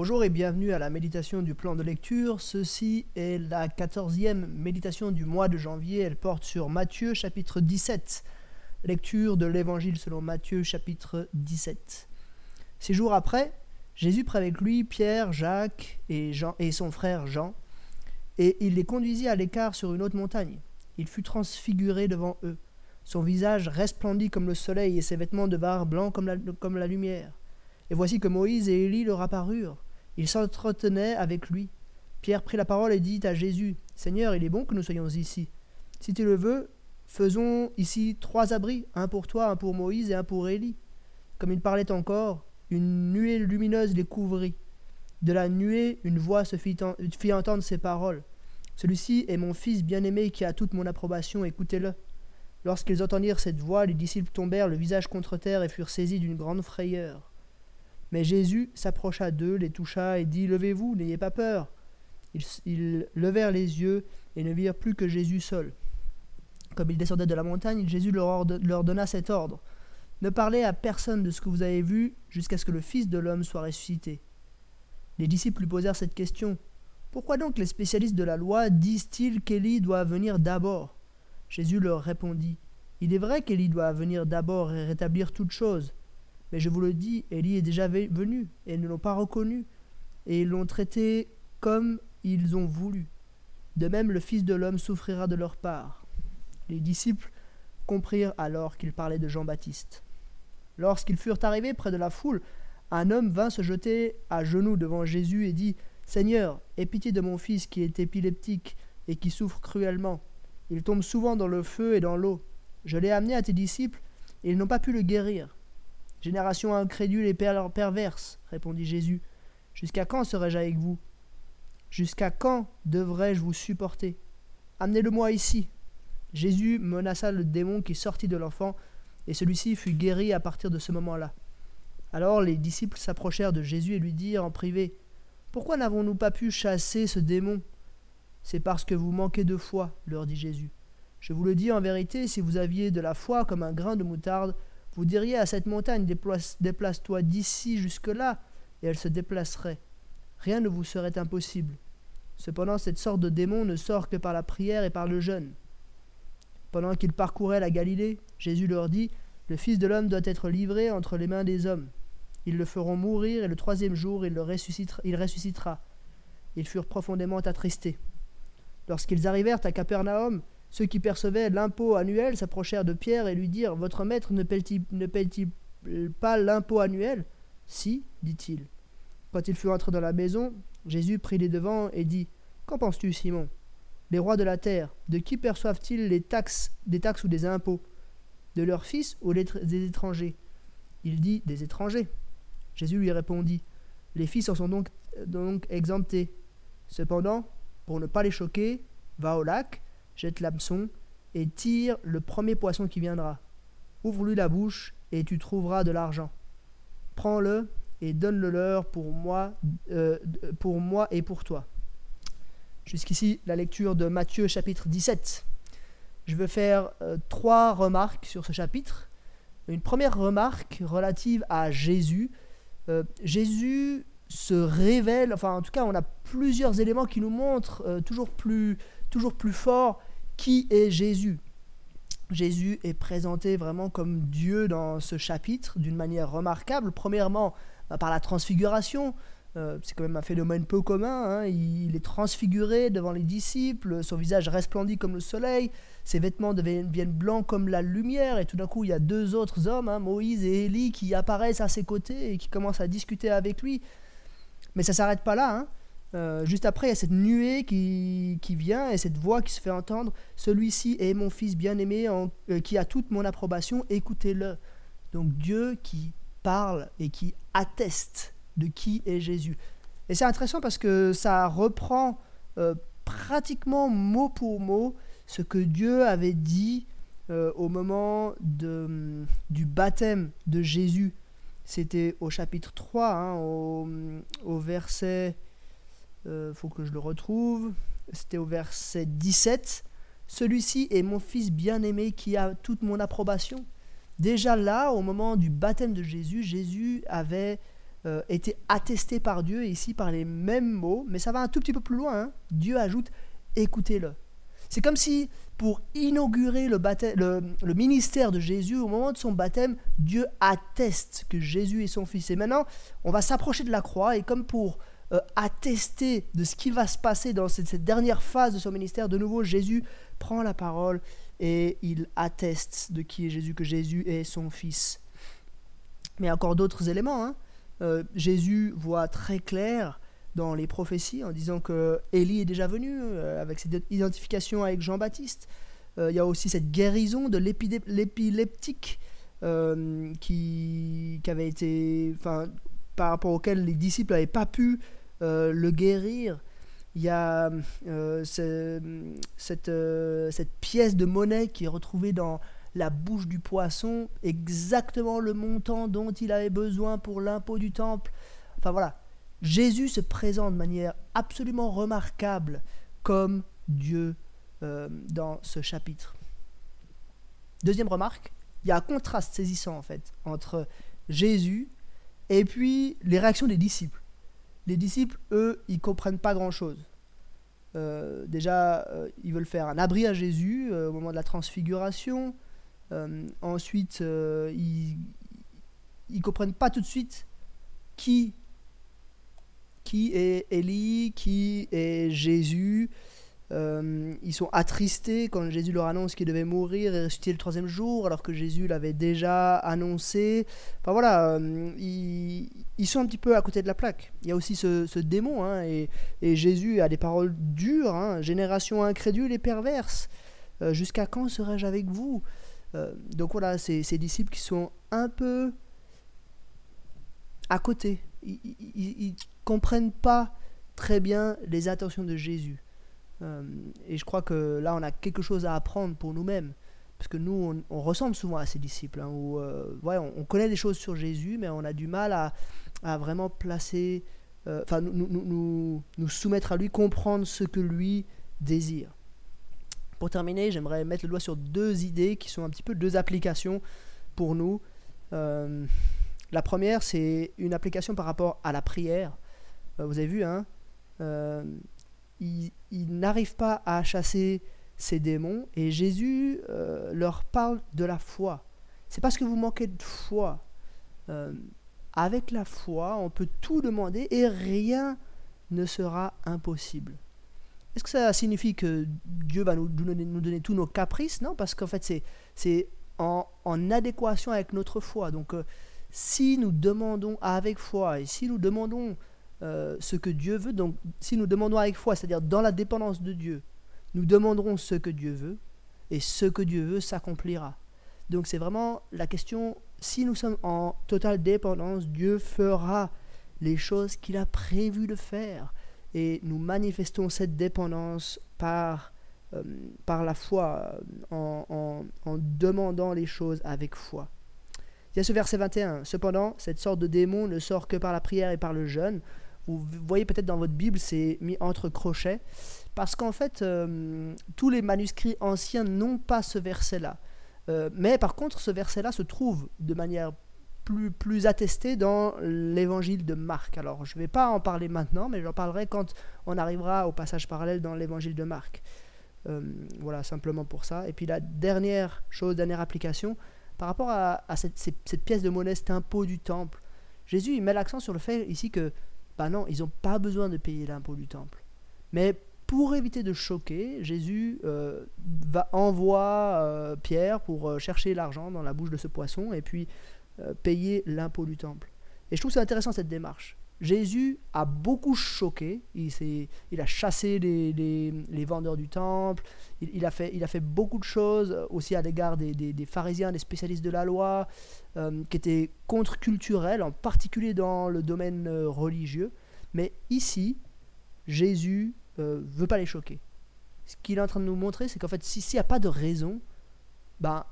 Bonjour et bienvenue à la méditation du plan de lecture. Ceci est la quatorzième méditation du mois de janvier. Elle porte sur Matthieu chapitre 17. Lecture de l'évangile selon Matthieu chapitre 17. Six jours après, Jésus prit avec lui Pierre, Jacques et, Jean, et son frère Jean, et il les conduisit à l'écart sur une haute montagne. Il fut transfiguré devant eux. Son visage resplendit comme le soleil et ses vêtements devinrent blancs comme la, comme la lumière. Et voici que Moïse et Élie leur apparurent. Ils s'entretenaient avec lui. Pierre prit la parole et dit à Jésus Seigneur, il est bon que nous soyons ici. Si tu le veux, faisons ici trois abris, un pour toi, un pour Moïse et un pour Élie. Comme il parlait encore, une nuée lumineuse les couvrit. De la nuée, une voix se fit, fit entendre ces paroles. Celui-ci est mon fils bien-aimé qui a toute mon approbation, écoutez-le. Lorsqu'ils entendirent cette voix, les disciples tombèrent le visage contre terre et furent saisis d'une grande frayeur. Mais Jésus s'approcha d'eux, les toucha et dit Levez-vous, n'ayez pas peur. Ils, levèrent les yeux et ne virent plus que Jésus seul. Comme ils descendaient de la montagne, Jésus leur, donna cet ordre Ne parlez à personne de ce que vous avez vu jusqu'à ce que le Fils de l'homme soit ressuscité. Les disciples lui posèrent cette question Pourquoi donc les spécialistes de la loi disent-ils qu'Élie doit venir d'abord? Jésus leur répondit Il est vrai qu'Élie doit venir d'abord et rétablir toutes choses. Mais je vous le dis, Élie est déjà venu, et ils ne l'ont pas reconnu, et ils l'ont traité comme ils ont voulu. De même, le Fils de l'homme souffrira de leur part. Les disciples comprirent alors qu'il parlait de Jean-Baptiste. Lorsqu'ils furent arrivés près de la foule, un homme vint se jeter à genoux devant Jésus et dit Seigneur, aie pitié de mon fils qui est épileptique et qui souffre cruellement. Il tombe souvent dans le feu et dans l'eau. Je l'ai amené à tes disciples, et ils n'ont pas pu le guérir. Génération incrédule et perverse, répondit Jésus. Jusqu'à quand serai-je avec vous? Jusqu'à quand devrais-je vous supporter? Amenez-le-moi ici. Jésus menaça le démon qui sortit de l'enfant, et celui-ci fut guéri à partir de ce moment-là. Alors les disciples s'approchèrent de Jésus et lui dirent en privé Pourquoi n'avons-nous pas pu chasser ce démon C'est parce que vous manquez de foi, leur dit Jésus. Je vous le dis en vérité, si vous aviez de la foi comme un grain de moutarde, vous diriez à cette montagne, déplace-toi d'ici jusque-là, et elle se déplacerait. Rien ne vous serait impossible. Cependant, cette sorte de démon ne sort que par la prière et par le jeûne. Pendant qu'ils parcouraient la Galilée, Jésus leur dit Le Fils de l'homme doit être livré entre les mains des hommes. Ils le feront mourir, et le troisième jour, il, le ressuscitera, il ressuscitera. Ils furent profondément attristés. Lorsqu'ils arrivèrent à Capernaum, ceux qui percevaient l'impôt annuel s'approchèrent de Pierre et lui dirent Votre maître ne paie-t-il pas l'impôt annuel? Si, dit-il. Quand il fut entré dans la maison, Jésus prit les devants et dit Qu'en penses-tu, Simon? Les rois de la terre, de qui perçoivent-ils les taxes, des taxes ou des impôts? De leurs fils ou des étrangers? Il dit Des étrangers. Jésus lui répondit Les fils en sont donc, donc exemptés. Cependant, pour ne pas les choquer, va au lac jette l'hameçon et tire le premier poisson qui viendra. Ouvre-lui la bouche et tu trouveras de l'argent. Prends-le et donne-le leur pour moi, euh, pour moi et pour toi. Jusqu'ici, la lecture de Matthieu chapitre 17. Je veux faire euh, trois remarques sur ce chapitre. Une première remarque relative à Jésus. Euh, Jésus se révèle, enfin en tout cas on a plusieurs éléments qui nous montrent toujours, plus, toujours plus fort qui est Jésus? Jésus est présenté vraiment comme Dieu dans ce chapitre d'une manière remarquable. Premièrement, bah, par la transfiguration. Euh, c'est quand même un phénomène peu commun. Hein. Il, est transfiguré devant les disciples, son visage resplendit comme le soleil, ses vêtements deviennent blancs comme la lumière, et tout d'un coup, il y a deux autres hommes, hein, Moïse et Élie, qui apparaissent à ses côtés et qui commencent à discuter avec lui. Mais ça s'arrête pas là. Hein. Euh, juste après, il y a cette nuée qui, qui, vient et cette voix qui se fait entendre. Celui-ci est mon fils bien-aimé euh, qui a toute mon approbation, écoutez-le. Donc Dieu qui parle et qui atteste de qui est Jésus. Et c'est intéressant parce que ça reprend euh, pratiquement mot pour mot ce que Dieu avait dit au moment de, du baptême de Jésus. C'était au chapitre 3, hein, au, au verset euh, faut que je le retrouve. C'était au verset 17. Celui-ci est mon fils bien-aimé qui a toute mon approbation. Déjà là, au moment du baptême de Jésus, Jésus avait euh, été attesté par Dieu, ici par les mêmes mots, mais ça va un tout petit peu plus loin. Hein. Dieu ajoute écoutez-le. C'est comme si pour inaugurer le, le, ministère de Jésus, au moment de son baptême, Dieu atteste que Jésus est son Fils. Et maintenant, on va s'approcher de la croix, et comme pour euh, attester de ce qui va se passer dans cette, dernière phase de son ministère, de nouveau, Jésus prend la parole et il atteste de qui est Jésus, que Jésus est son Fils. Mais encore d'autres éléments. Hein. Euh, Jésus voit très clair dans les prophéties en disant que Élie est déjà venu euh, avec cette identification avec Jean-Baptiste. Il y a aussi cette guérison de l'épileptique qui, qui, avait été, par rapport auquel les disciples n'avaient pas pu le guérir. Il y a cette, cette pièce de monnaie qui est retrouvée dans la bouche du poisson, exactement le montant dont il avait besoin pour l'impôt du temple. Enfin voilà, Jésus se présente de manière absolument remarquable comme Dieu euh, dans ce chapitre. Deuxième remarque, il y a un contraste saisissant en fait entre Jésus et puis les réactions des disciples. Les disciples, eux, ils comprennent pas grand-chose. Euh, déjà, euh, ils veulent faire un abri à Jésus au moment de la transfiguration. Euh, ensuite, euh, ils ne comprennent pas tout de suite qui, qui est Élie, qui est Jésus. Euh, ils sont attristés quand Jésus leur annonce qu'il devait mourir et ressusciter le troisième jour, alors que Jésus l'avait déjà annoncé. Enfin voilà, ils, ils, sont un petit peu à côté de la plaque. Il y a aussi ce, démon, hein, et, Jésus a des paroles dures, hein, génération incrédule et perverse. Jusqu'à quand serai-je avec vous? Euh, donc voilà, c'est ces disciples qui sont un peu à côté. Ils ne comprennent pas très bien les intentions de Jésus. Euh, et je crois que là, on a quelque chose à apprendre pour nous-mêmes. Parce que nous, on, ressemble souvent à ces disciples. Hein, où, euh, ouais, on, connaît des choses sur Jésus, mais on a du mal à, vraiment placer, enfin, nous, nous, soumettre à lui, comprendre ce que lui désire. Pour terminer, j'aimerais mettre le doigt sur deux idées qui sont un petit peu deux applications pour nous. Euh, la première, c'est une application par rapport à la prière. Euh, vous avez vu, hein euh, Ils, n'arrivent pas à chasser ces démons et Jésus leur parle de la foi. C'est parce que vous manquez de foi. avec la foi, on peut tout demander et rien ne sera impossible. Est-ce que ça signifie que Dieu va nous donner, nous donner tous nos caprices? Non, parce qu'en fait, c'est en, en, adéquation avec notre foi. Donc, euh, si nous demandons avec foi et si nous demandons euh, ce que Dieu veut, donc si nous demandons avec foi, c'est-à-dire dans la dépendance de Dieu, nous demanderons ce que Dieu veut et ce que Dieu veut s'accomplira. Donc, c'est vraiment la question si nous sommes en totale dépendance, Dieu fera les choses qu'il a prévu de faire et nous manifestons cette dépendance par, euh, par la foi, en, en, demandant les choses avec foi. Il y a ce verset 21. Cependant, cette sorte de démon ne sort que par la prière et par le jeûne. Vous voyez peut-être dans votre Bible, c'est mis entre crochets, parce qu'en fait, euh, tous les manuscrits anciens n'ont pas ce verset-là. Euh, mais par contre, ce verset-là se trouve de manière plus, attesté dans l'évangile de Marc. Alors, je ne vais pas en parler maintenant, mais j'en parlerai quand on arrivera au passage parallèle dans l'évangile de Marc. Euh, voilà, simplement pour ça. Et puis la dernière chose, dernière application, par rapport à, cette, pièce de monnaie, cet impôt du temple, Jésus il met l'accent sur le fait ici que, bah non, ils n'ont pas besoin de payer l'impôt du temple. Mais pour éviter de choquer, Jésus euh, va envoie euh, Pierre pour chercher l'argent dans la bouche de ce poisson, et puis euh, payer l'impôt du temple. Et je trouve c'est intéressant cette démarche. Jésus a beaucoup choqué, il, il a chassé les, les, vendeurs du temple, il, a fait, il, a fait, beaucoup de choses aussi à l'égard des, des, pharisiens, des spécialistes de la loi, euh, qui étaient contre-culturels, en particulier dans le domaine euh, religieux. Mais ici, Jésus ne veut pas les choquer. Ce qu'il est en train de nous montrer, c'est qu'en fait, s'il n'y a pas de raison, ben,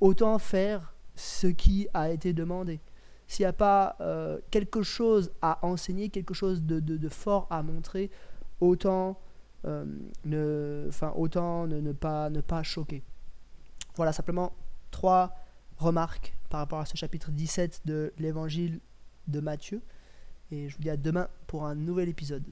autant faire ce qui a été demandé. S'il n'y a pas euh, quelque chose à enseigner, quelque chose de, fort à montrer, autant, euh, ne, autant ne, pas, ne pas choquer. Voilà simplement trois remarques par rapport à ce chapitre 17 de l'évangile de Matthieu. Et je vous dis à demain pour un nouvel épisode.